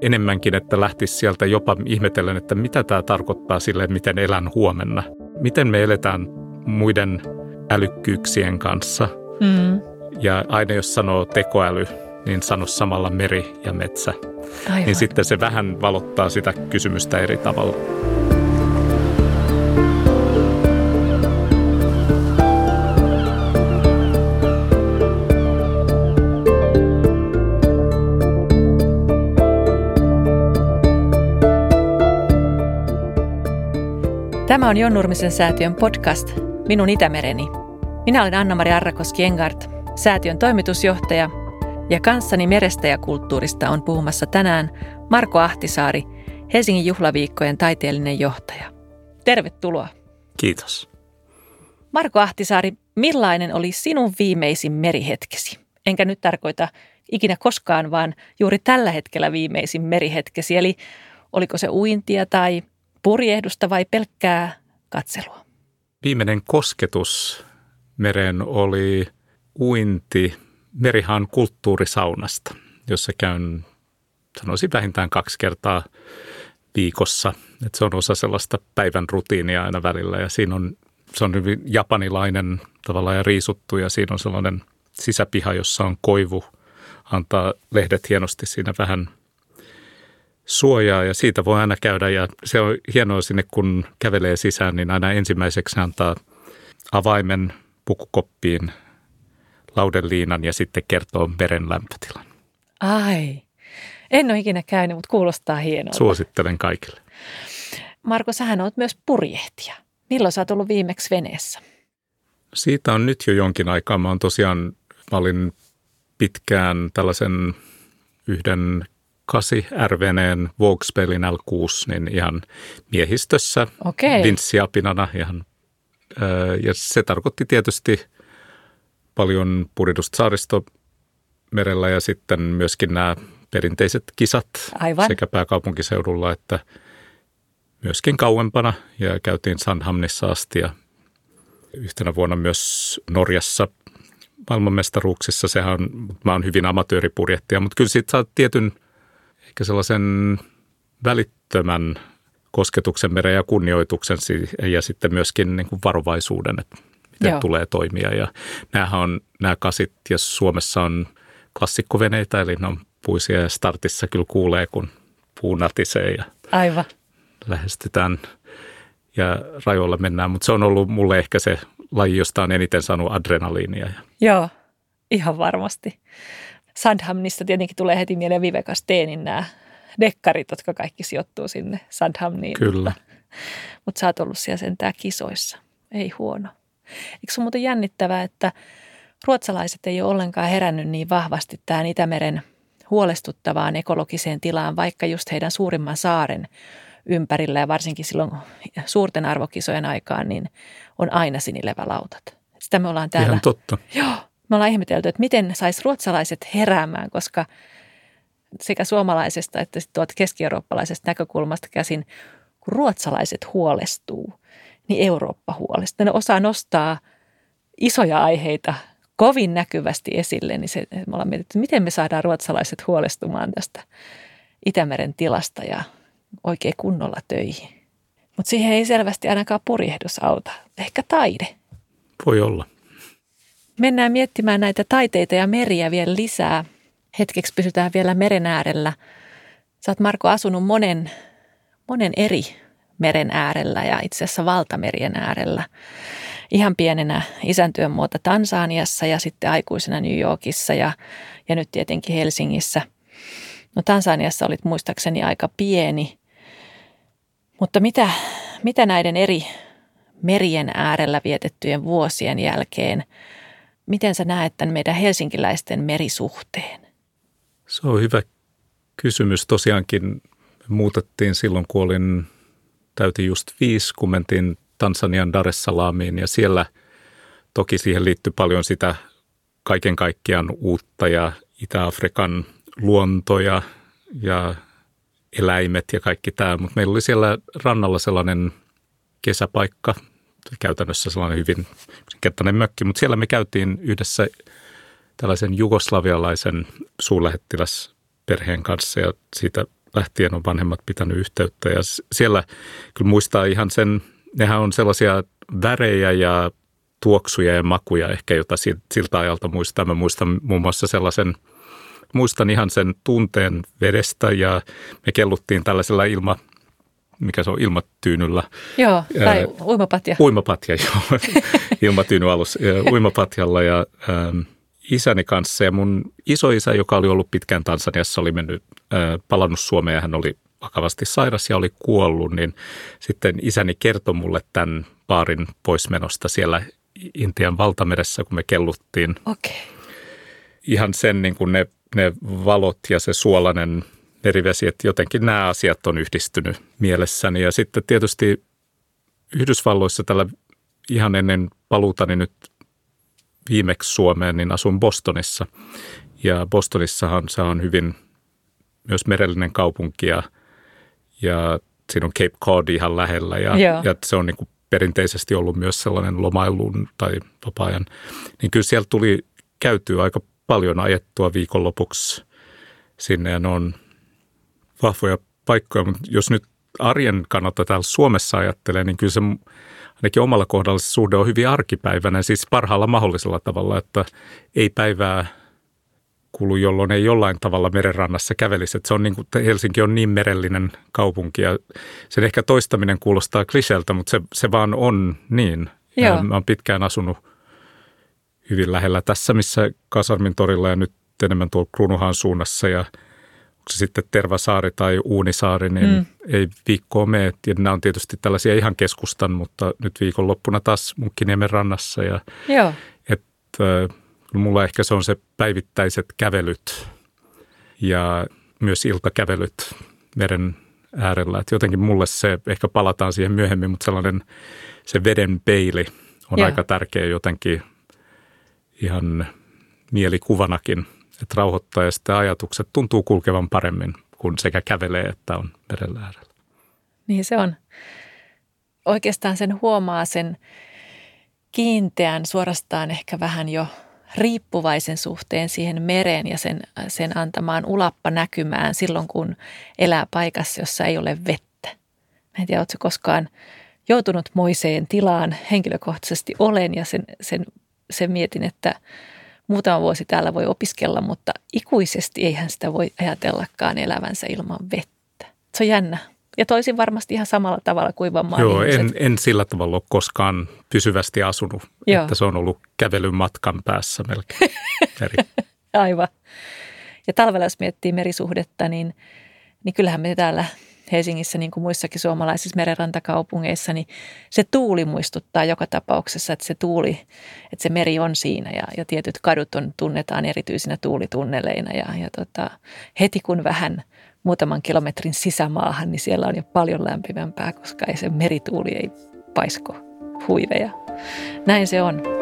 Enemmänkin, että lähtisi sieltä jopa ihmetellen, että mitä tämä tarkoittaa sille, miten elän huomenna. Miten me eletään muiden älykkyyksien kanssa. Mm. Ja aina jos sanoo tekoäly, niin sano samalla meri ja metsä. Aivan. Niin sitten se vähän valottaa sitä kysymystä eri tavalla. Tämä on Jon Nurmisen säätiön podcast Minun Itämereni. Minä olen Anna-Mari Arrakoski-Engart, säätiön toimitusjohtaja, ja kanssani merestä ja kulttuurista on puhumassa tänään Marko Ahtisaari, Helsingin juhlaviikkojen taiteellinen johtaja. Tervetuloa. Kiitos. Marko Ahtisaari, millainen oli sinun viimeisin merihetkesi? Enkä nyt tarkoita ikinä koskaan, vaan juuri tällä hetkellä viimeisin merihetkesi. Eli oliko se uintia tai purjehdusta vai pelkkää katselua? Viimeinen kosketus mereen oli uinti Merihan kulttuurisaunasta, jossa käyn sanoisin vähintään kaksi kertaa viikossa. että se on osa sellaista päivän rutiinia aina välillä ja siinä on, se on hyvin japanilainen tavallaan ja riisuttu ja siinä on sellainen sisäpiha, jossa on koivu, antaa lehdet hienosti siinä vähän suojaa ja siitä voi aina käydä ja se on hienoa sinne, kun kävelee sisään, niin aina ensimmäiseksi antaa avaimen pukukoppiin laudeliinan ja sitten kertoo meren lämpötilan. Ai, en ole ikinä käynyt, mutta kuulostaa hienolta. Suosittelen kaikille. Marko, sähän olet myös purjehtija. Milloin sä oot ollut viimeksi veneessä? Siitä on nyt jo jonkin aikaa. Mä oon tosiaan, mä olin pitkään tällaisen yhden kasi R-veneen Vauxpelin L6, niin ihan miehistössä okay. vinssiapinana ihan. Ja se tarkoitti tietysti paljon purjedusta saaristomerellä ja sitten myöskin nämä perinteiset kisat Aivan. sekä pääkaupunkiseudulla että myöskin kauempana ja käytiin Sandhamnissa asti ja yhtenä vuonna myös Norjassa maailmanmestaruuksissa. Sehän on, mä oon hyvin amatööripurjehtija, mutta kyllä siitä saa tietyn sellaisen välittömän kosketuksen meren ja kunnioituksen ja sitten myöskin niin kuin varovaisuuden, että miten Joo. tulee toimia. Ja näähän on, nämä kasit, jos Suomessa on klassikkoveneitä, eli ne on puisia ja startissa kyllä kuulee, kun puu natisee ja Aivan. lähestytään ja rajoilla mennään. Mutta se on ollut mulle ehkä se laji, josta on eniten saanut adrenaliinia. Joo, ihan varmasti. Sandhamnista tietenkin tulee heti mieleen Viveka Steenin nämä dekkarit, jotka kaikki sijoittuu sinne Sandhamniin. Kyllä. Mutta, mutta sä oot ollut siellä sentään kisoissa. Ei huono. Eikö se muuten jännittävää, että ruotsalaiset ei ole ollenkaan herännyt niin vahvasti tähän Itämeren huolestuttavaan ekologiseen tilaan, vaikka just heidän suurimman saaren ympärillä ja varsinkin silloin suurten arvokisojen aikaan, niin on aina sinilevälautat. Sitä me ollaan täällä. Ihan totta. Joo, me ollaan ihmetelty, että miten sais ruotsalaiset heräämään, koska sekä suomalaisesta että tuolta keski-eurooppalaisesta näkökulmasta käsin, kun ruotsalaiset huolestuu, niin Eurooppa huolestuu. Ne osaa nostaa isoja aiheita kovin näkyvästi esille, niin se, me ollaan mietitty, miten me saadaan ruotsalaiset huolestumaan tästä Itämeren tilasta ja oikein kunnolla töihin. Mutta siihen ei selvästi ainakaan purjehdus auta. Ehkä taide. Voi olla. Mennään miettimään näitä taiteita ja meriä vielä lisää. Hetkeksi pysytään vielä meren äärellä. Sä oot Marko asunut monen, monen eri meren äärellä ja itse asiassa valtamerien äärellä. Ihan pienenä isäntyön muuta Tansaniassa ja sitten aikuisena New Yorkissa ja, ja nyt tietenkin Helsingissä. No Tansaniassa olit muistaakseni aika pieni, mutta mitä, mitä näiden eri merien äärellä vietettyjen vuosien jälkeen, miten sä näet tämän meidän helsinkiläisten merisuhteen? Se on hyvä kysymys. Tosiaankin muutettiin silloin, kun olin täytin just viisi, kun mentiin Tansanian Dar es Salaamiin ja siellä toki siihen liittyy paljon sitä kaiken kaikkiaan uutta ja Itä-Afrikan luontoja ja eläimet ja kaikki tämä, mutta meillä oli siellä rannalla sellainen kesäpaikka, käytännössä sellainen hyvin yksinkertainen mökki, mutta siellä me käytiin yhdessä tällaisen jugoslavialaisen suurlähettiläsperheen kanssa ja siitä lähtien on vanhemmat pitänyt yhteyttä. Ja siellä kyllä muistaa ihan sen, nehän on sellaisia värejä ja tuoksuja ja makuja ehkä, jota siltä ajalta muistaa. Mä muistan muun muassa sellaisen, muistan ihan sen tunteen vedestä ja me kelluttiin tällaisella ilma, mikä se on, ilmatyynyllä. Joo, tai ää, uimapatja. Uimapatja, joo. Ilmatyyny alus, uimapatjalla ja ähm, isäni kanssa ja mun isoisä, joka oli ollut pitkään Tansaniassa, oli mennyt, ää, palannut Suomeen ja hän oli vakavasti sairas ja oli kuollut, niin sitten isäni kertoi mulle tämän paarin poismenosta siellä Intian valtameressä, kun me kelluttiin. Okay. Ihan sen niin kuin ne, ne valot ja se suolainen merivesi, että jotenkin nämä asiat on yhdistynyt mielessäni. Ja sitten tietysti Yhdysvalloissa tällä ihan ennen paluutani nyt viimeksi Suomeen, niin asun Bostonissa. Ja Bostonissahan se on hyvin myös merellinen kaupunki ja, ja siinä on Cape Cod ihan lähellä ja, ja se on niin kuin perinteisesti ollut myös sellainen lomailun tai vapaa-ajan. Niin kyllä siellä tuli käytyä aika paljon ajettua viikonlopuksi sinne ja ne on vahvoja paikkoja, mutta jos nyt arjen kannalta täällä Suomessa ajattelee, niin kyllä se ainakin omalla kohdalla se suhde on hyvin arkipäiväinen, siis parhaalla mahdollisella tavalla, että ei päivää kulu, jolloin ei jollain tavalla merenrannassa kävelisi. Että se on niin kuin, Helsinki on niin merellinen kaupunki ja sen ehkä toistaminen kuulostaa kliseltä, mutta se, se vaan on niin. Joo. Mä oon pitkään asunut hyvin lähellä tässä, missä Kasarmin torilla ja nyt enemmän tuolla Krunuhan suunnassa ja – se sitten Tervasaari tai Uunisaari, niin mm. ei viikkoa mene. Ja nämä on tietysti tällaisia ihan keskustan, mutta nyt viikonloppuna taas Munkkiniemen rannassa. Ja, Joo. Et, mulla ehkä se on se päivittäiset kävelyt ja myös iltakävelyt meren äärellä. Et jotenkin mulle se, ehkä palataan siihen myöhemmin, mutta sellainen se veden peili on Joo. aika tärkeä jotenkin ihan mielikuvanakin – että rauhoittaa ja sitten ajatukset tuntuu kulkevan paremmin, kun sekä kävelee että on merellä äärellä. Niin se on. Oikeastaan sen huomaa sen kiinteän, suorastaan ehkä vähän jo riippuvaisen suhteen siihen mereen ja sen, sen antamaan ulappa näkymään silloin, kun elää paikassa, jossa ei ole vettä. Mä en tiedä, oletko koskaan joutunut moiseen tilaan. Henkilökohtaisesti olen ja sen, sen, sen mietin, että – muutama vuosi täällä voi opiskella, mutta ikuisesti eihän sitä voi ajatellakaan elävänsä ilman vettä. Se on jännä. Ja toisin varmasti ihan samalla tavalla kuin vammaan Joo, en, en sillä tavalla ole koskaan pysyvästi asunut, Joo. että se on ollut kävelyn matkan päässä melkein. Aivan. Ja talvella jos miettii merisuhdetta, niin, niin kyllähän me täällä Helsingissä niin kuin muissakin suomalaisissa merenrantakaupungeissa, niin se tuuli muistuttaa joka tapauksessa, että se tuuli, että se meri on siinä ja, ja tietyt kadut on, tunnetaan erityisinä tuulitunneleina ja, ja tota, heti kun vähän muutaman kilometrin sisämaahan, niin siellä on jo paljon lämpimämpää, koska ei se merituuli ei paisko huiveja. Näin se on.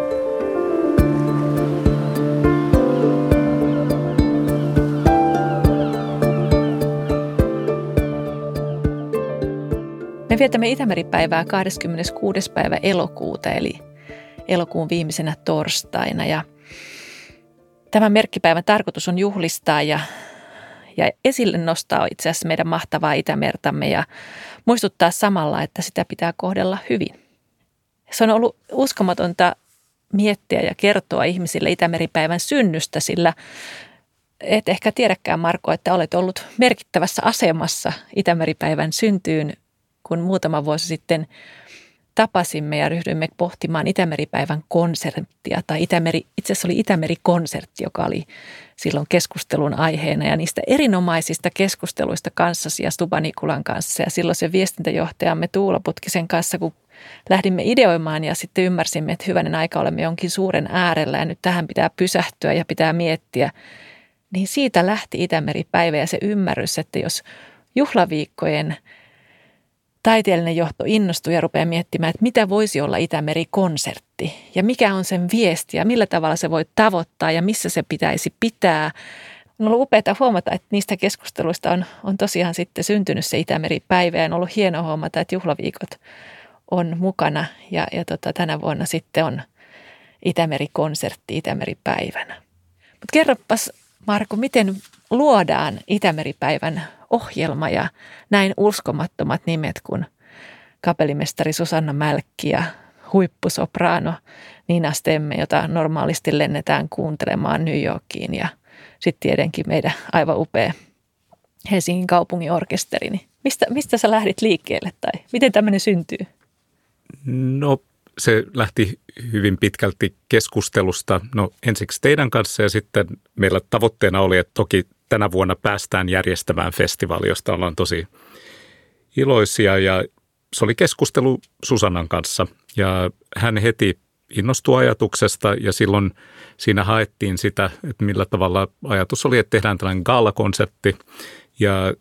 Me vietämme Itämeripäivää 26. päivä elokuuta, eli elokuun viimeisenä torstaina. Ja tämän merkkipäivän tarkoitus on juhlistaa ja, ja esille nostaa itse asiassa meidän mahtavaa Itämertamme ja muistuttaa samalla, että sitä pitää kohdella hyvin. Se on ollut uskomatonta miettiä ja kertoa ihmisille Itämeripäivän synnystä, sillä et ehkä tiedäkään Marko, että olet ollut merkittävässä asemassa Itämeripäivän syntyyn kun muutama vuosi sitten tapasimme ja ryhdyimme pohtimaan Itämeripäivän konserttia, tai Itämeri, itse asiassa oli Itämeri-konsertti, joka oli silloin keskustelun aiheena, ja niistä erinomaisista keskusteluista kanssasi ja Stuba Nikulan kanssa, ja silloin se viestintäjohtajamme Tuula Putkisen kanssa, kun lähdimme ideoimaan ja sitten ymmärsimme, että hyvänen aika olemme jonkin suuren äärellä, ja nyt tähän pitää pysähtyä ja pitää miettiä, niin siitä lähti Itämeri-päivä ja se ymmärrys, että jos juhlaviikkojen – taiteellinen johto innostui ja rupeaa miettimään, että mitä voisi olla Itämeri-konsertti ja mikä on sen viesti ja millä tavalla se voi tavoittaa ja missä se pitäisi pitää. On ollut upeaa huomata, että niistä keskusteluista on, on tosiaan sitten syntynyt se Itämeri-päivä ja on ollut hieno huomata, että juhlaviikot on mukana ja, ja tota, tänä vuonna sitten on Itämeri-konsertti Itämeri-päivänä. Mutta kerropas Marko, miten luodaan Itämeripäivän ohjelma ja näin uskomattomat nimet kuin kapellimestari Susanna Mälkki ja huippusopraano Nina Stemme, jota normaalisti lennetään kuuntelemaan New Yorkiin ja sitten tietenkin meidän aivan upea Helsingin kaupungin orkesteri. Niin mistä, mistä sä lähdit liikkeelle tai miten tämmöinen syntyy? No se lähti hyvin pitkälti keskustelusta. No ensiksi teidän kanssa ja sitten meillä tavoitteena oli, että toki tänä vuonna päästään järjestämään festivaali, josta ollaan tosi iloisia. Ja se oli keskustelu Susannan kanssa. Ja hän heti innostui ajatuksesta ja silloin siinä haettiin sitä, että millä tavalla ajatus oli, että tehdään tällainen gala-konsepti ja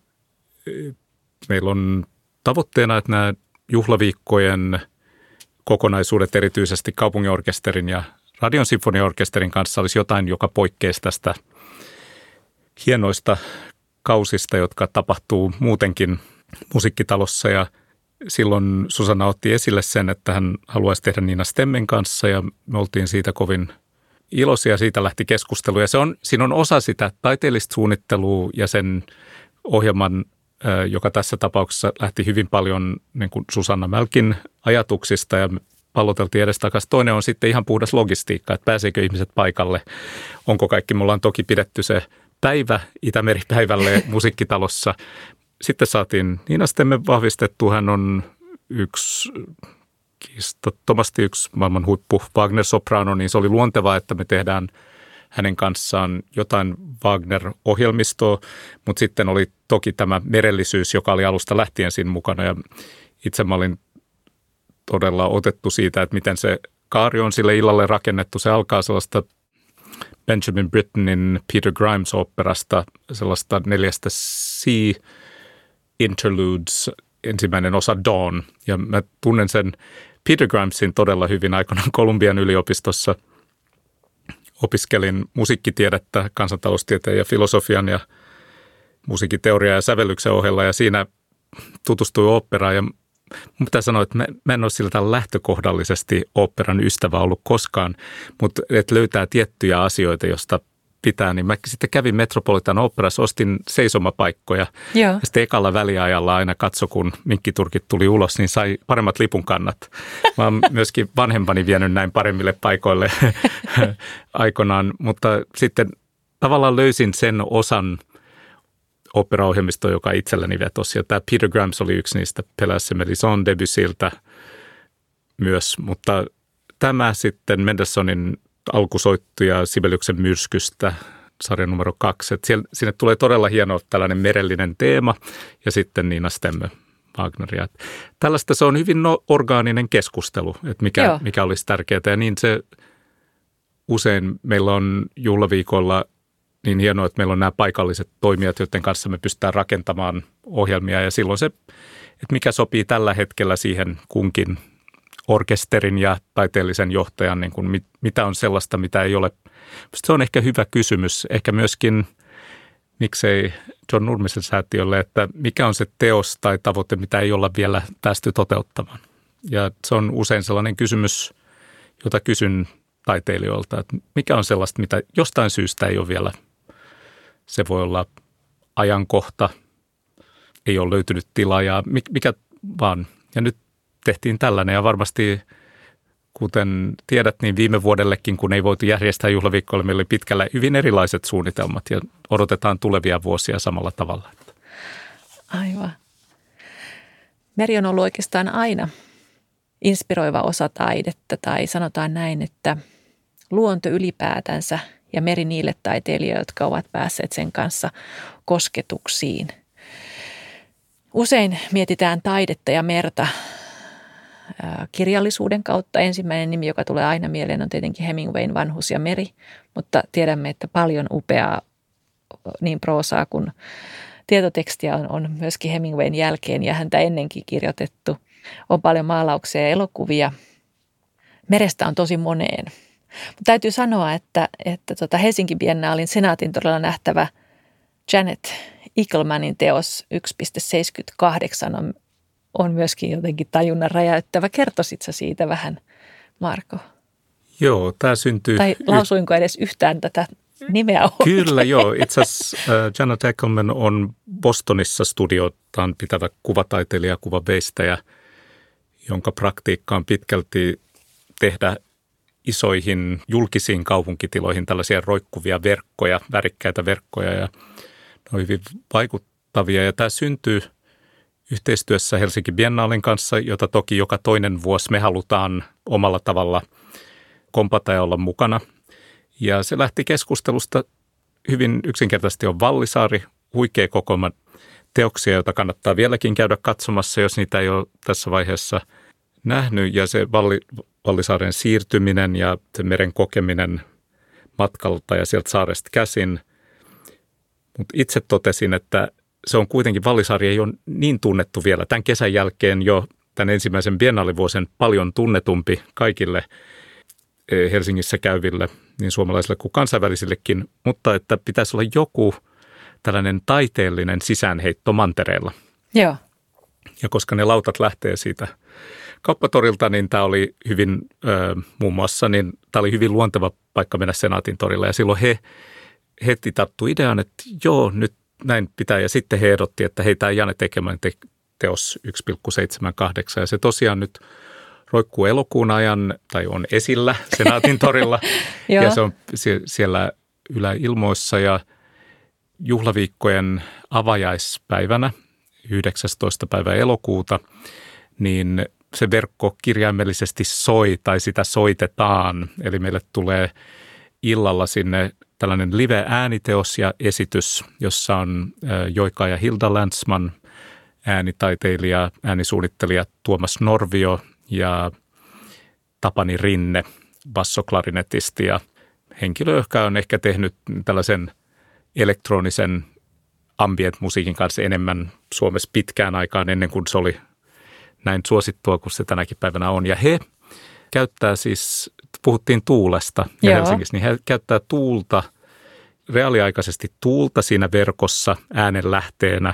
e, meillä on tavoitteena, että nämä juhlaviikkojen kokonaisuudet erityisesti kaupunginorkesterin ja Radion sinfoniaorkesterin kanssa olisi jotain, joka poikkeaisi tästä hienoista kausista, jotka tapahtuu muutenkin musiikkitalossa ja – silloin Susanna otti esille sen, että hän haluaisi tehdä Niina Stemmen kanssa ja me oltiin siitä kovin iloisia. Siitä lähti keskustelu ja se on, siinä on osa sitä taiteellista suunnittelua ja sen ohjelman, joka tässä tapauksessa lähti hyvin paljon niin kuin Susanna Mälkin ajatuksista ja palloteltiin edes takaisin. Toinen on sitten ihan puhdas logistiikka, että pääseekö ihmiset paikalle, onko kaikki. Me ollaan toki pidetty se päivä Itämeri-päivälle musiikkitalossa, sitten saatiin Niina Stemme vahvistettu. Hän on yksi kiistattomasti yksi maailman huippu Wagner-soprano, niin se oli luontevaa, että me tehdään hänen kanssaan jotain Wagner-ohjelmistoa, mutta sitten oli toki tämä merellisyys, joka oli alusta lähtien siinä mukana ja itse mä olin todella otettu siitä, että miten se kaari on sille illalle rakennettu. Se alkaa sellaista Benjamin Brittonin Peter Grimes-operasta, sellaista neljästä C Interludes, ensimmäinen osa Dawn. Ja mä tunnen sen Peter Grimesin todella hyvin aikanaan Kolumbian yliopistossa. Opiskelin musiikkitiedettä, kansantaloustieteen ja filosofian ja musiikkiteoria ja sävellyksen ohella ja siinä tutustui operaan ja pitää sanoa, että mä, en ole sillä lähtökohdallisesti operan ystävä ollut koskaan, mutta että löytää tiettyjä asioita, josta pitää, niin mä sitten kävin Metropolitan Operassa, ostin seisomapaikkoja. Joo. Ja sitten ekalla väliajalla aina katso, kun minkkiturkit tuli ulos, niin sai paremmat lipun kannat. Mä oon myöskin vanhempani vienyt näin paremmille paikoille aikoinaan, mutta sitten tavallaan löysin sen osan operaohjelmistoa, joka itselleni vetosi. Ja tämä Peter Grams oli yksi niistä Pelässä Melison Debusyltä myös, mutta tämä sitten Mendelssohnin alkusoittuja Sibeliuksen myrskystä, sarjan numero kaksi. Että siellä, sinne tulee todella hieno tällainen merellinen teema ja sitten Niina Stemme Wagneria. Tällaista se on hyvin no, orgaaninen keskustelu, että mikä, mikä olisi tärkeää. Ja niin se usein meillä on juhlaviikolla niin hienoa, että meillä on nämä paikalliset toimijat, joiden kanssa me pystytään rakentamaan ohjelmia. Ja silloin se, että mikä sopii tällä hetkellä siihen kunkin orkesterin ja taiteellisen johtajan, niin kuin mit, mitä on sellaista, mitä ei ole. Se on ehkä hyvä kysymys, ehkä myöskin miksei John Nurmisen säätiölle, että mikä on se teos tai tavoite, mitä ei olla vielä päästy toteuttamaan. Ja se on usein sellainen kysymys, jota kysyn taiteilijoilta, että mikä on sellaista, mitä jostain syystä ei ole vielä. Se voi olla ajankohta, ei ole löytynyt tilaa ja mikä vaan. Ja nyt tehtiin tällainen ja varmasti kuten tiedät, niin viime vuodellekin, kun ei voitu järjestää juhlaviikkoa, meillä oli pitkällä hyvin erilaiset suunnitelmat ja odotetaan tulevia vuosia samalla tavalla. Aivan. Meri on ollut oikeastaan aina inspiroiva osa taidetta tai sanotaan näin, että luonto ylipäätänsä ja meri niille taiteilijoille, jotka ovat päässeet sen kanssa kosketuksiin. Usein mietitään taidetta ja merta kirjallisuuden kautta. Ensimmäinen nimi, joka tulee aina mieleen, on tietenkin Hemingwayn Vanhus ja meri, mutta tiedämme, että paljon upeaa niin proosaa kuin tietotekstiä on, on myöskin Hemingwayn jälkeen ja häntä ennenkin kirjoitettu. On paljon maalauksia ja elokuvia. Merestä on tosi moneen. Mutta täytyy sanoa, että, että tota Helsinki Biennaalin senaatin todella nähtävä Janet Ickelmanin teos 1.78 on on myöskin jotenkin tajunnan räjäyttävä. Kertoisit sä siitä vähän, Marko? Joo, tämä syntyy... Tai lausuinko edes yhtään tätä nimeä on. Kyllä joo. Itse asiassa uh, Janet Eckelman on Bostonissa studiotaan pitävä kuvataiteilija, kuvaveistäjä, jonka praktiikka on pitkälti tehdä isoihin julkisiin kaupunkitiloihin tällaisia roikkuvia verkkoja, värikkäitä verkkoja ja ne on hyvin vaikuttavia. Ja tämä syntyy yhteistyössä Helsinki Biennaalin kanssa, jota toki joka toinen vuosi me halutaan omalla tavalla kompata ja olla mukana. Ja se lähti keskustelusta hyvin yksinkertaisesti on Vallisaari, huikea kokoelma teoksia, joita kannattaa vieläkin käydä katsomassa, jos niitä ei ole tässä vaiheessa nähnyt. Ja se Valli, Vallisaaren siirtyminen ja meren kokeminen matkalta ja sieltä saaresta käsin. Mutta itse totesin, että se on kuitenkin, Vallisaari ei ole niin tunnettu vielä. Tämän kesän jälkeen jo tämän ensimmäisen biennaalivuosen paljon tunnetumpi kaikille eh, Helsingissä käyville, niin suomalaisille kuin kansainvälisillekin, mutta että pitäisi olla joku tällainen taiteellinen sisäänheitto mantereella. Joo. Ja koska ne lautat lähtee siitä kauppatorilta, niin tämä oli hyvin, äh, muun muassa, niin tämä oli hyvin luonteva paikka mennä Senaatin torille. Ja silloin he heti tarttu ideaan, että joo, nyt näin pitää. Ja sitten he ehdotti, että heitä ei Jane tekemään te- teos 1,78. Ja se tosiaan nyt roikkuu elokuun ajan tai on esillä Senaatin torilla. ja se on siellä yläilmoissa ja juhlaviikkojen avajaispäivänä 19. päivä elokuuta, niin se verkko kirjaimellisesti soi tai sitä soitetaan. Eli meille tulee illalla sinne tällainen live-ääniteos ja esitys, jossa on Joika ja Hilda Landsman, äänitaiteilija, äänisuunnittelija Tuomas Norvio ja Tapani Rinne, bassoklarinetisti ja henkilö, joka on ehkä tehnyt tällaisen elektronisen ambient-musiikin kanssa enemmän Suomessa pitkään aikaan ennen kuin se oli näin suosittua kuin se tänäkin päivänä on. Ja he käyttää siis, puhuttiin tuulesta ja Joo. Helsingissä, niin he käyttää tuulta reaaliaikaisesti tuulta siinä verkossa äänenlähteenä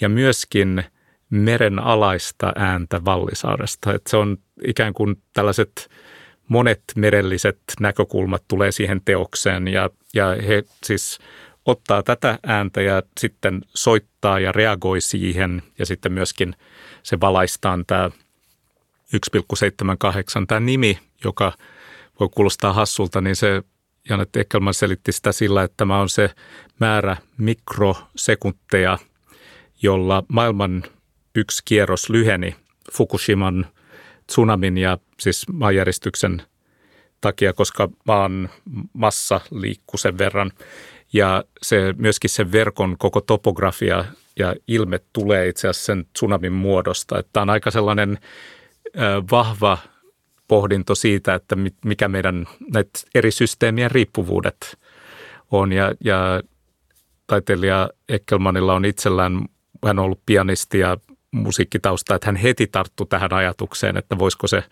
ja myöskin meren alaista ääntä Vallisaaresta. Että se on ikään kuin tällaiset monet merelliset näkökulmat tulee siihen teokseen ja, ja he siis ottaa tätä ääntä ja sitten soittaa ja reagoi siihen ja sitten myöskin se valaistaan tämä 1,78 tämä nimi, joka voi kuulostaa hassulta, niin se Janet Eckelman selitti sitä sillä, että tämä on se määrä mikrosekunteja, jolla maailman yksi kierros lyheni Fukushiman tsunamin ja siis maanjäristyksen takia, koska maan massa liikkuu sen verran. Ja se, myöskin sen verkon koko topografia ja ilme tulee itse asiassa sen tsunamin muodosta. Tämä on aika sellainen vahva pohdinto siitä, että mikä meidän näitä eri systeemien riippuvuudet on. Ja, ja taiteilija Eckelmanilla on itsellään, hän on ollut pianisti ja musiikkitausta, että hän heti tarttu tähän ajatukseen, että voisiko se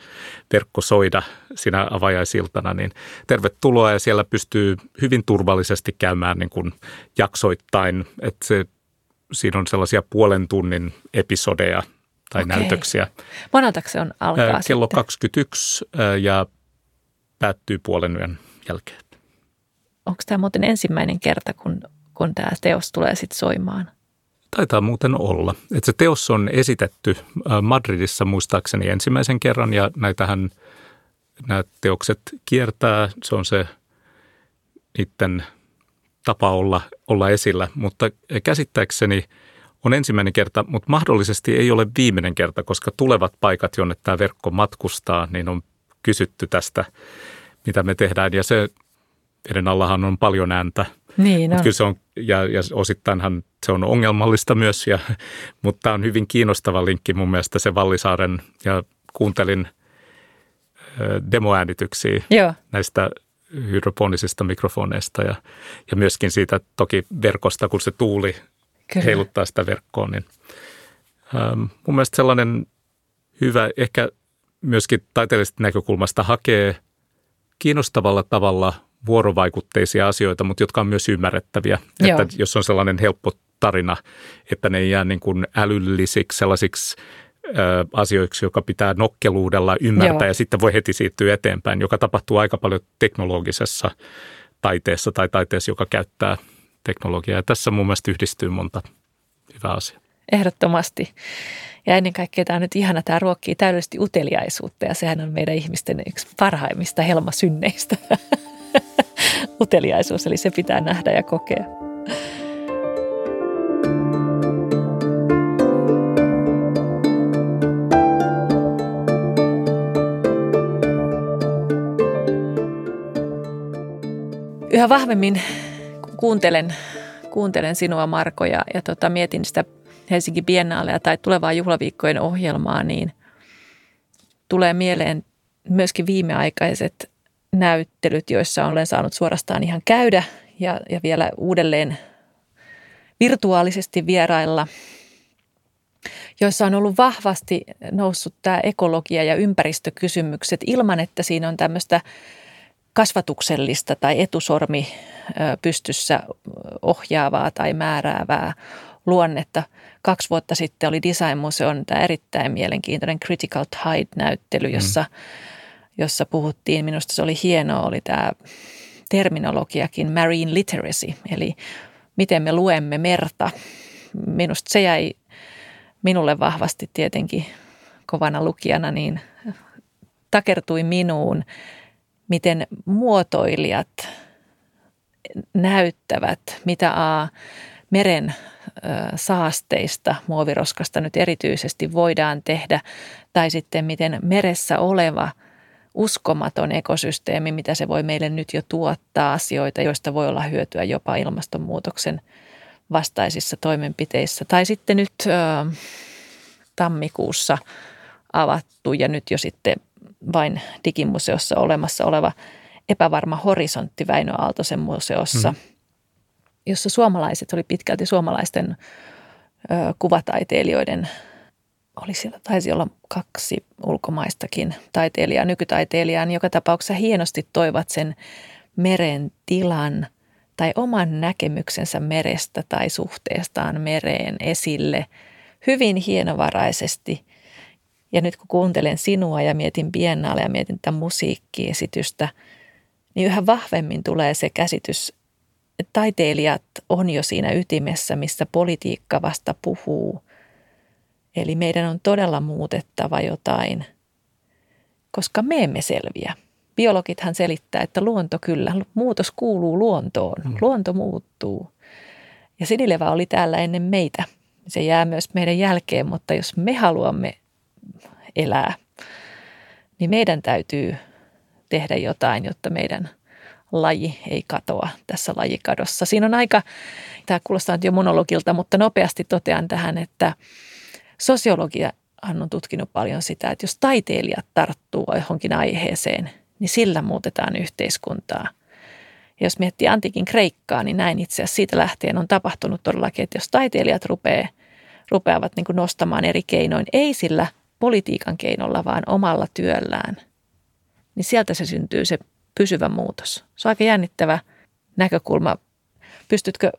verkko soida siinä avajaisiltana, niin tervetuloa ja siellä pystyy hyvin turvallisesti käymään niin kuin jaksoittain, että se, siinä on sellaisia puolen tunnin episodeja tai Okei. näytöksiä. Moneltako se on alkaa Kello sitten? 21 ja päättyy puolen yön jälkeen. Onko tämä muuten ensimmäinen kerta, kun, kun tämä teos tulee sitten soimaan? Taitaa muuten olla. Että se teos on esitetty Madridissa muistaakseni ensimmäisen kerran ja näitähän nämä teokset kiertää. Se on se niiden tapa olla, olla esillä, mutta käsittääkseni – on ensimmäinen kerta, mutta mahdollisesti ei ole viimeinen kerta, koska tulevat paikat, jonne tämä verkko matkustaa, niin on kysytty tästä, mitä me tehdään. Ja se veden allahan on paljon ääntä. Niin on. Kyllä se on, ja, ja osittainhan se on ongelmallista myös, ja, mutta on hyvin kiinnostava linkki mun mielestä se Vallisaaren, ja kuuntelin demoäänityksiä Joo. näistä hydroponisista mikrofoneista ja, ja myöskin siitä toki verkosta, kun se tuuli Kyllä. heiluttaa sitä verkkoon. Niin, ähm, mun mielestä sellainen hyvä, ehkä myöskin taiteellisesta näkökulmasta hakee kiinnostavalla tavalla vuorovaikutteisia asioita, mutta jotka on myös ymmärrettäviä. Joo. Että jos on sellainen helppo tarina, että ne ei jää niin kuin älyllisiksi sellaisiksi ö, asioiksi, joka pitää nokkeluudella ymmärtää Joo. ja sitten voi heti siirtyä eteenpäin, joka tapahtuu aika paljon teknologisessa taiteessa tai taiteessa, joka käyttää teknologiaa. Ja tässä mun mielestä yhdistyy monta hyvää asiaa. Ehdottomasti. Ja ennen kaikkea tämä on nyt ihana, tämä ruokkii täydellisesti uteliaisuutta ja sehän on meidän ihmisten yksi parhaimmista helmasynneistä. Uteliaisuus, eli se pitää nähdä ja kokea. Yhä vahvemmin kuuntelen, kuuntelen sinua Marko ja, ja tota, mietin sitä Helsinki Biennaalea tai tulevaa juhlaviikkojen ohjelmaa, niin tulee mieleen myöskin viimeaikaiset näyttelyt, joissa olen saanut suorastaan ihan käydä ja, ja vielä uudelleen virtuaalisesti vierailla, joissa on ollut vahvasti noussut tämä ekologia ja ympäristökysymykset ilman, että siinä on tämmöistä kasvatuksellista tai etusormi pystyssä ohjaavaa tai määräävää luonnetta. Kaksi vuotta sitten oli Design Museon tämä erittäin mielenkiintoinen Critical Tide-näyttely, jossa, mm. Jossa puhuttiin, minusta se oli hienoa, oli tämä terminologiakin marine literacy, eli miten me luemme merta. Minusta se jäi minulle vahvasti tietenkin kovana lukijana, niin takertui minuun, miten muotoilijat näyttävät, mitä A, meren saasteista, muoviroskasta nyt erityisesti voidaan tehdä, tai sitten miten meressä oleva uskomaton ekosysteemi, mitä se voi meille nyt jo tuottaa asioita, joista voi olla hyötyä jopa ilmastonmuutoksen vastaisissa toimenpiteissä. Tai sitten nyt ö, tammikuussa avattu ja nyt jo sitten vain digimuseossa olemassa oleva epävarma horisontti Väinö Aaltosen museossa mm jossa suomalaiset oli pitkälti suomalaisten ö, kuvataiteilijoiden, oli siellä, taisi olla kaksi ulkomaistakin taiteilijaa, nykytaiteilijaa, niin joka tapauksessa hienosti toivat sen meren tilan tai oman näkemyksensä merestä tai suhteestaan mereen esille hyvin hienovaraisesti. Ja nyt kun kuuntelen sinua ja mietin Biennale ja mietin tätä musiikkiesitystä, niin yhä vahvemmin tulee se käsitys, taiteilijat on jo siinä ytimessä, missä politiikka vasta puhuu. Eli meidän on todella muutettava jotain, koska me emme selviä. Biologithan selittää, että luonto kyllä, muutos kuuluu luontoon. Mm. Luonto muuttuu. Ja Sinilevä oli täällä ennen meitä. Se jää myös meidän jälkeen, mutta jos me haluamme elää, niin meidän täytyy tehdä jotain, jotta meidän – laji ei katoa tässä lajikadossa. Siinä on aika, tämä kuulostaa nyt jo monologilta, mutta nopeasti totean tähän, että sosiologia on tutkinut paljon sitä, että jos taiteilijat tarttuu johonkin aiheeseen, niin sillä muutetaan yhteiskuntaa. Ja jos miettii antiikin Kreikkaa, niin näin itse asiassa siitä lähtien on tapahtunut todellakin, että jos taiteilijat rupeaa, rupeavat niin kuin nostamaan eri keinoin, ei sillä politiikan keinolla, vaan omalla työllään, niin sieltä se syntyy se pysyvä muutos. Se on aika jännittävä näkökulma. Pystytkö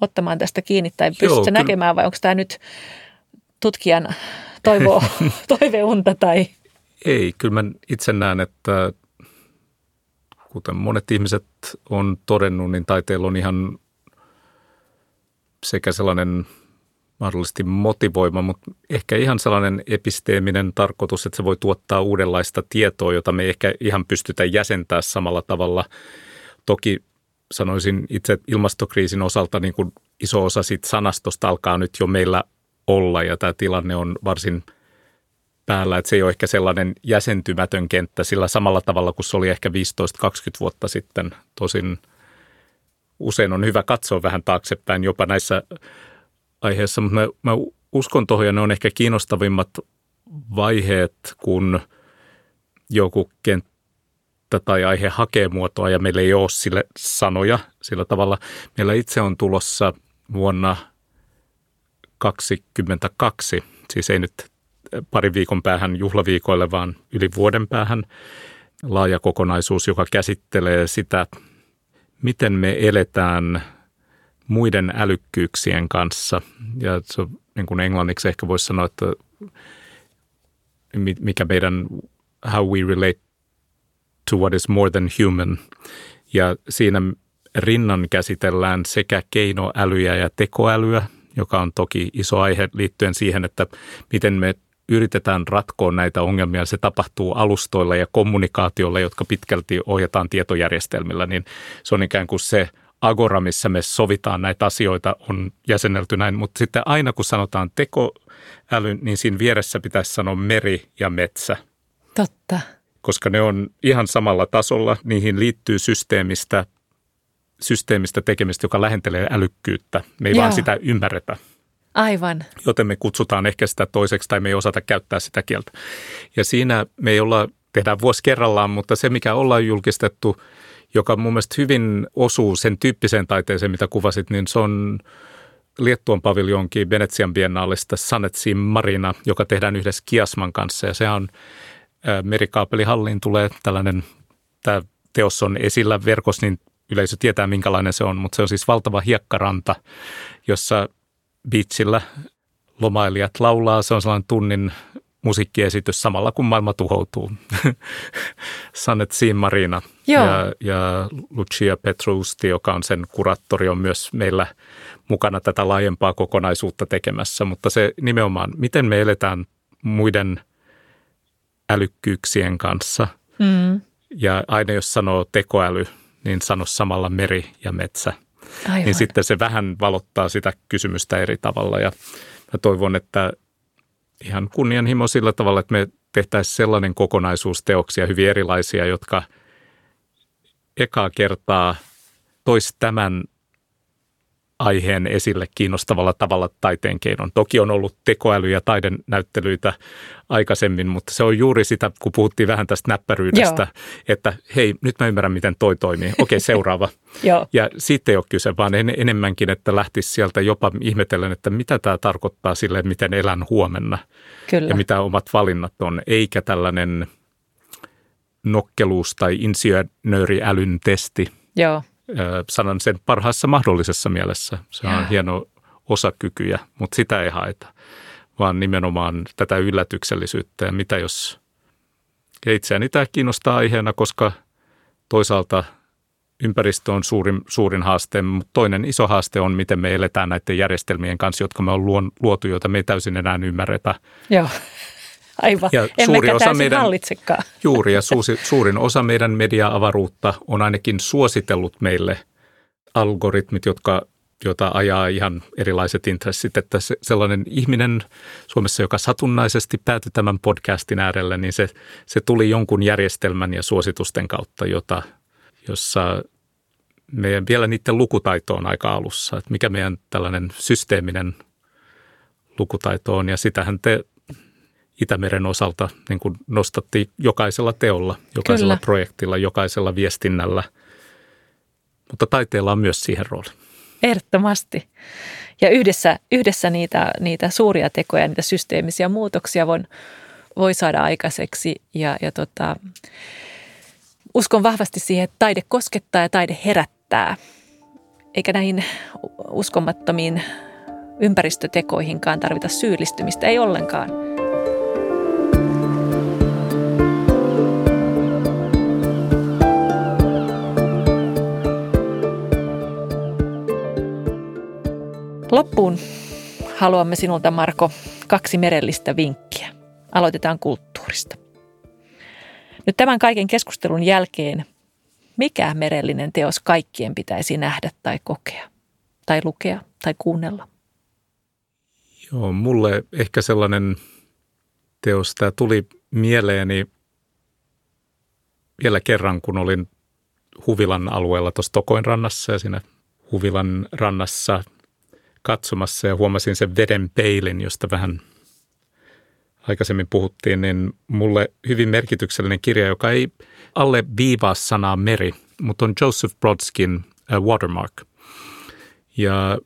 ottamaan tästä kiinni tai pystytkö Joo, näkemään vai onko tämä nyt tutkijan toivo, toiveunta tai? Ei, kyllä mä itse näen, että kuten monet ihmiset on todennut, niin taiteella on ihan sekä sellainen mahdollisesti motivoima, mutta ehkä ihan sellainen episteeminen tarkoitus, että se voi tuottaa uudenlaista tietoa, jota me ehkä ihan pystytä jäsentää samalla tavalla. Toki sanoisin itse ilmastokriisin osalta niin kuin iso osa siitä sanastosta alkaa nyt jo meillä olla ja tämä tilanne on varsin päällä, että se ei ole ehkä sellainen jäsentymätön kenttä sillä samalla tavalla kuin se oli ehkä 15-20 vuotta sitten. Tosin usein on hyvä katsoa vähän taaksepäin jopa näissä aiheessa, mutta mä, mä uskon tuohon ja ne on ehkä kiinnostavimmat vaiheet, kun joku kenttä tai aihe hakee muotoa ja meillä ei ole sille sanoja sillä tavalla. Meillä itse on tulossa vuonna 2022, siis ei nyt pari viikon päähän juhlaviikoille, vaan yli vuoden päähän laaja kokonaisuus, joka käsittelee sitä, miten me eletään – muiden älykkyyksien kanssa. Ja se niin kuin englanniksi ehkä voisi sanoa, että mikä meidän how we relate to what is more than human. Ja siinä rinnan käsitellään sekä keinoälyjä ja tekoälyä, joka on toki iso aihe liittyen siihen, että miten me yritetään ratkoa näitä ongelmia. Se tapahtuu alustoilla ja kommunikaatiolla, jotka pitkälti ohjataan tietojärjestelmillä, niin se on ikään kuin se agora, missä me sovitaan näitä asioita, on jäsennelty näin. Mutta sitten aina kun sanotaan tekoäly, niin siinä vieressä pitäisi sanoa meri ja metsä. Totta. Koska ne on ihan samalla tasolla. Niihin liittyy systeemistä, systeemistä tekemistä, joka lähentelee älykkyyttä. Me ei Joo. vaan sitä ymmärretä. Aivan. Joten me kutsutaan ehkä sitä toiseksi tai me ei osata käyttää sitä kieltä. Ja siinä me ei olla, tehdään vuosi kerrallaan, mutta se mikä ollaan julkistettu, joka mun mielestä hyvin osuu sen tyyppiseen taiteeseen, mitä kuvasit, niin se on Liettuan paviljonkin Venetsian biennaalista Sanetsi Marina, joka tehdään yhdessä Kiasman kanssa. Ja se on merikaapelihalliin tulee tällainen, tämä teos on esillä verkossa, niin yleisö tietää minkälainen se on, mutta se on siis valtava hiekkaranta, jossa beachillä lomailijat laulaa. Se on sellainen tunnin musiikkiesitys samalla kun maailma tuhoutuu. Sanet Siin Marina ja, ja Lucia Petrusti, joka on sen kuraattori, on myös meillä mukana tätä laajempaa kokonaisuutta tekemässä. Mutta se nimenomaan, miten me eletään muiden älykkyyksien kanssa. Mm. Ja aina jos sanoo tekoäly, niin sano samalla meri ja metsä – Aivan. niin sitten se vähän valottaa sitä kysymystä eri tavalla. Ja mä toivon, että ihan kunnianhimo sillä tavalla, että me tehtäisiin sellainen kokonaisuus teoksia hyvin erilaisia, jotka ekaa kertaa toisi tämän aiheen esille kiinnostavalla tavalla taiteen keinon. Toki on ollut tekoäly- ja taidenäyttelyitä aikaisemmin, mutta se on juuri sitä, kun puhuttiin vähän tästä näppäryydestä, Joo. että hei, nyt mä ymmärrän, miten toi toimii. Okei, seuraava. Joo. Ja siitä ei ole kyse, vaan en, enemmänkin, että lähtisi sieltä jopa ihmetellen, että mitä tämä tarkoittaa sille, miten elän huomenna. Kyllä. Ja mitä omat valinnat on, eikä tällainen nokkeluus tai insinööriälyn testi. Joo sanan sen parhaassa mahdollisessa mielessä. Se on hieno osakykyjä, mutta sitä ei haeta, vaan nimenomaan tätä yllätyksellisyyttä ja mitä jos ja itseäni tämä kiinnostaa aiheena, koska toisaalta ympäristö on suurin, suurin haaste, mutta toinen iso haaste on, miten me eletään näiden järjestelmien kanssa, jotka me on luotu, joita me ei täysin enää ymmärretä. Joo. Aivan, ja suuri osa meidän, hallitsekaan. Juuri, ja suuri, suurin osa meidän media-avaruutta on ainakin suositellut meille algoritmit, jotka jota ajaa ihan erilaiset intressit, että se, sellainen ihminen Suomessa, joka satunnaisesti päätyi tämän podcastin äärelle, niin se, se tuli jonkun järjestelmän ja suositusten kautta, jota, jossa meidän vielä niiden lukutaito on aika alussa, että mikä meidän tällainen systeeminen lukutaito on, ja sitähän te Itämeren osalta niin kuin nostattiin jokaisella teolla, jokaisella Kyllä. projektilla, jokaisella viestinnällä. Mutta taiteella on myös siihen rooli. Ehdottomasti. Ja yhdessä, yhdessä niitä, niitä suuria tekoja, niitä systeemisiä muutoksia voi, voi saada aikaiseksi. Ja, ja tota, uskon vahvasti siihen, että taide koskettaa ja taide herättää. Eikä näihin uskomattomiin ympäristötekoihinkaan tarvita syyllistymistä, ei ollenkaan. Loppuun haluamme sinulta, Marko, kaksi merellistä vinkkiä. Aloitetaan kulttuurista. Nyt tämän kaiken keskustelun jälkeen, mikä merellinen teos kaikkien pitäisi nähdä tai kokea, tai lukea tai kuunnella? Joo, mulle ehkä sellainen teos, tämä tuli mieleeni vielä kerran, kun olin Huvilan alueella tuossa Tokoin rannassa ja siinä Huvilan rannassa katsomassa ja huomasin sen veden peilin, josta vähän aikaisemmin puhuttiin, niin mulle hyvin merkityksellinen kirja, joka ei alle viivaa sanaa meri, mutta on Joseph Brodskin uh, Watermark. Ja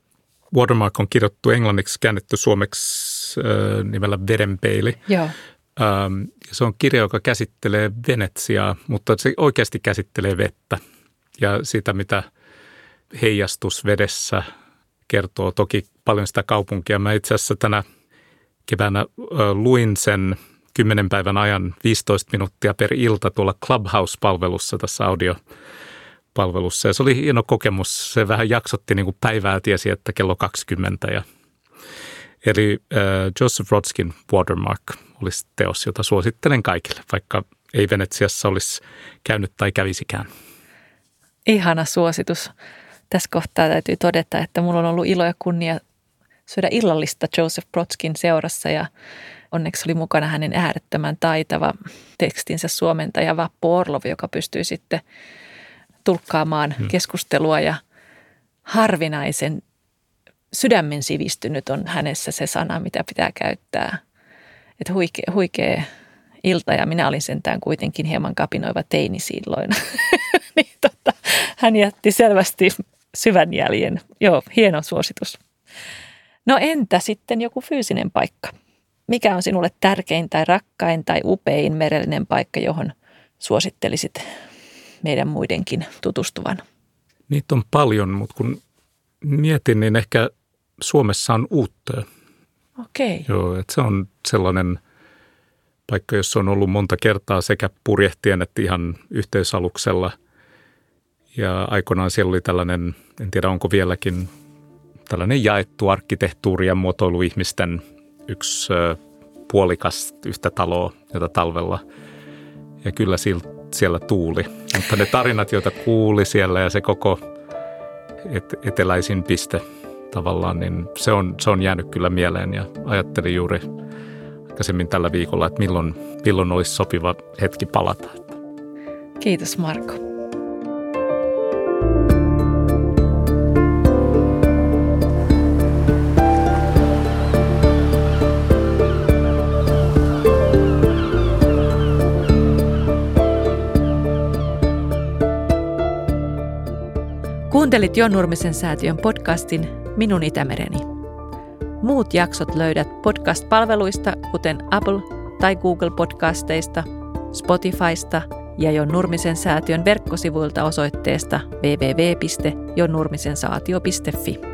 Watermark on kirjoittu englanniksi, käännetty suomeksi uh, nimellä Vedenpeili. Joo. Um, se on kirja, joka käsittelee Venetsiaa, mutta se oikeasti käsittelee vettä ja sitä, mitä heijastus vedessä kertoo toki paljon sitä kaupunkia. Mä itse asiassa tänä keväänä luin sen kymmenen päivän ajan 15 minuuttia per ilta tuolla Clubhouse-palvelussa tässä audio palvelussa ja se oli hieno kokemus. Se vähän jaksotti niin kuin päivää, tiesi, että kello 20 ja Eli äh, Joseph Rodskin Watermark olisi teos, jota suosittelen kaikille, vaikka ei Venetsiassa olisi käynyt tai kävisikään. Ihana suositus. Tässä kohtaa täytyy todeta, että minulla on ollut ilo ja kunnia syödä illallista Joseph Brodskin seurassa ja onneksi oli mukana hänen äärettömän taitava tekstinsä suomentaja Vappu Orlov, joka pystyy sitten tulkkaamaan hmm. keskustelua ja harvinaisen sydämen sivistynyt on hänessä se sana, mitä pitää käyttää. Että huikea, huikea ilta ja minä olin sentään kuitenkin hieman kapinoiva teini silloin. niin tota, hän jätti selvästi syvän jäljen. Joo, hieno suositus. No entä sitten joku fyysinen paikka? Mikä on sinulle tärkein tai rakkain tai upein merellinen paikka, johon suosittelisit meidän muidenkin tutustuvan? Niitä on paljon, mutta kun mietin, niin ehkä Suomessa on Uuttöö. Okei. Okay. Joo, että se on sellainen paikka, jossa on ollut monta kertaa sekä purjehtien että ihan yhteisaluksella. Ja aikoinaan siellä oli tällainen, en tiedä onko vieläkin, tällainen jaettu arkkitehtuuri ja muotoilu ihmisten yksi puolikas yhtä taloa, jota talvella. Ja kyllä siellä tuuli. Mutta ne tarinat, joita kuuli siellä ja se koko et, eteläisin piste – tavallaan, niin se on, se on jäänyt kyllä mieleen ja ajattelin juuri aikaisemmin tällä viikolla, että milloin, milloin olisi sopiva hetki palata. Kiitos Marko. Kuuntelit Jon Nurmisen säätiön podcastin Minun Itämereni. Muut jaksot löydät podcast-palveluista, kuten Apple tai Google podcasteista, Spotifysta ja Jon Nurmisen säätiön verkkosivuilta osoitteesta www.jonnurmisensaatio.fi.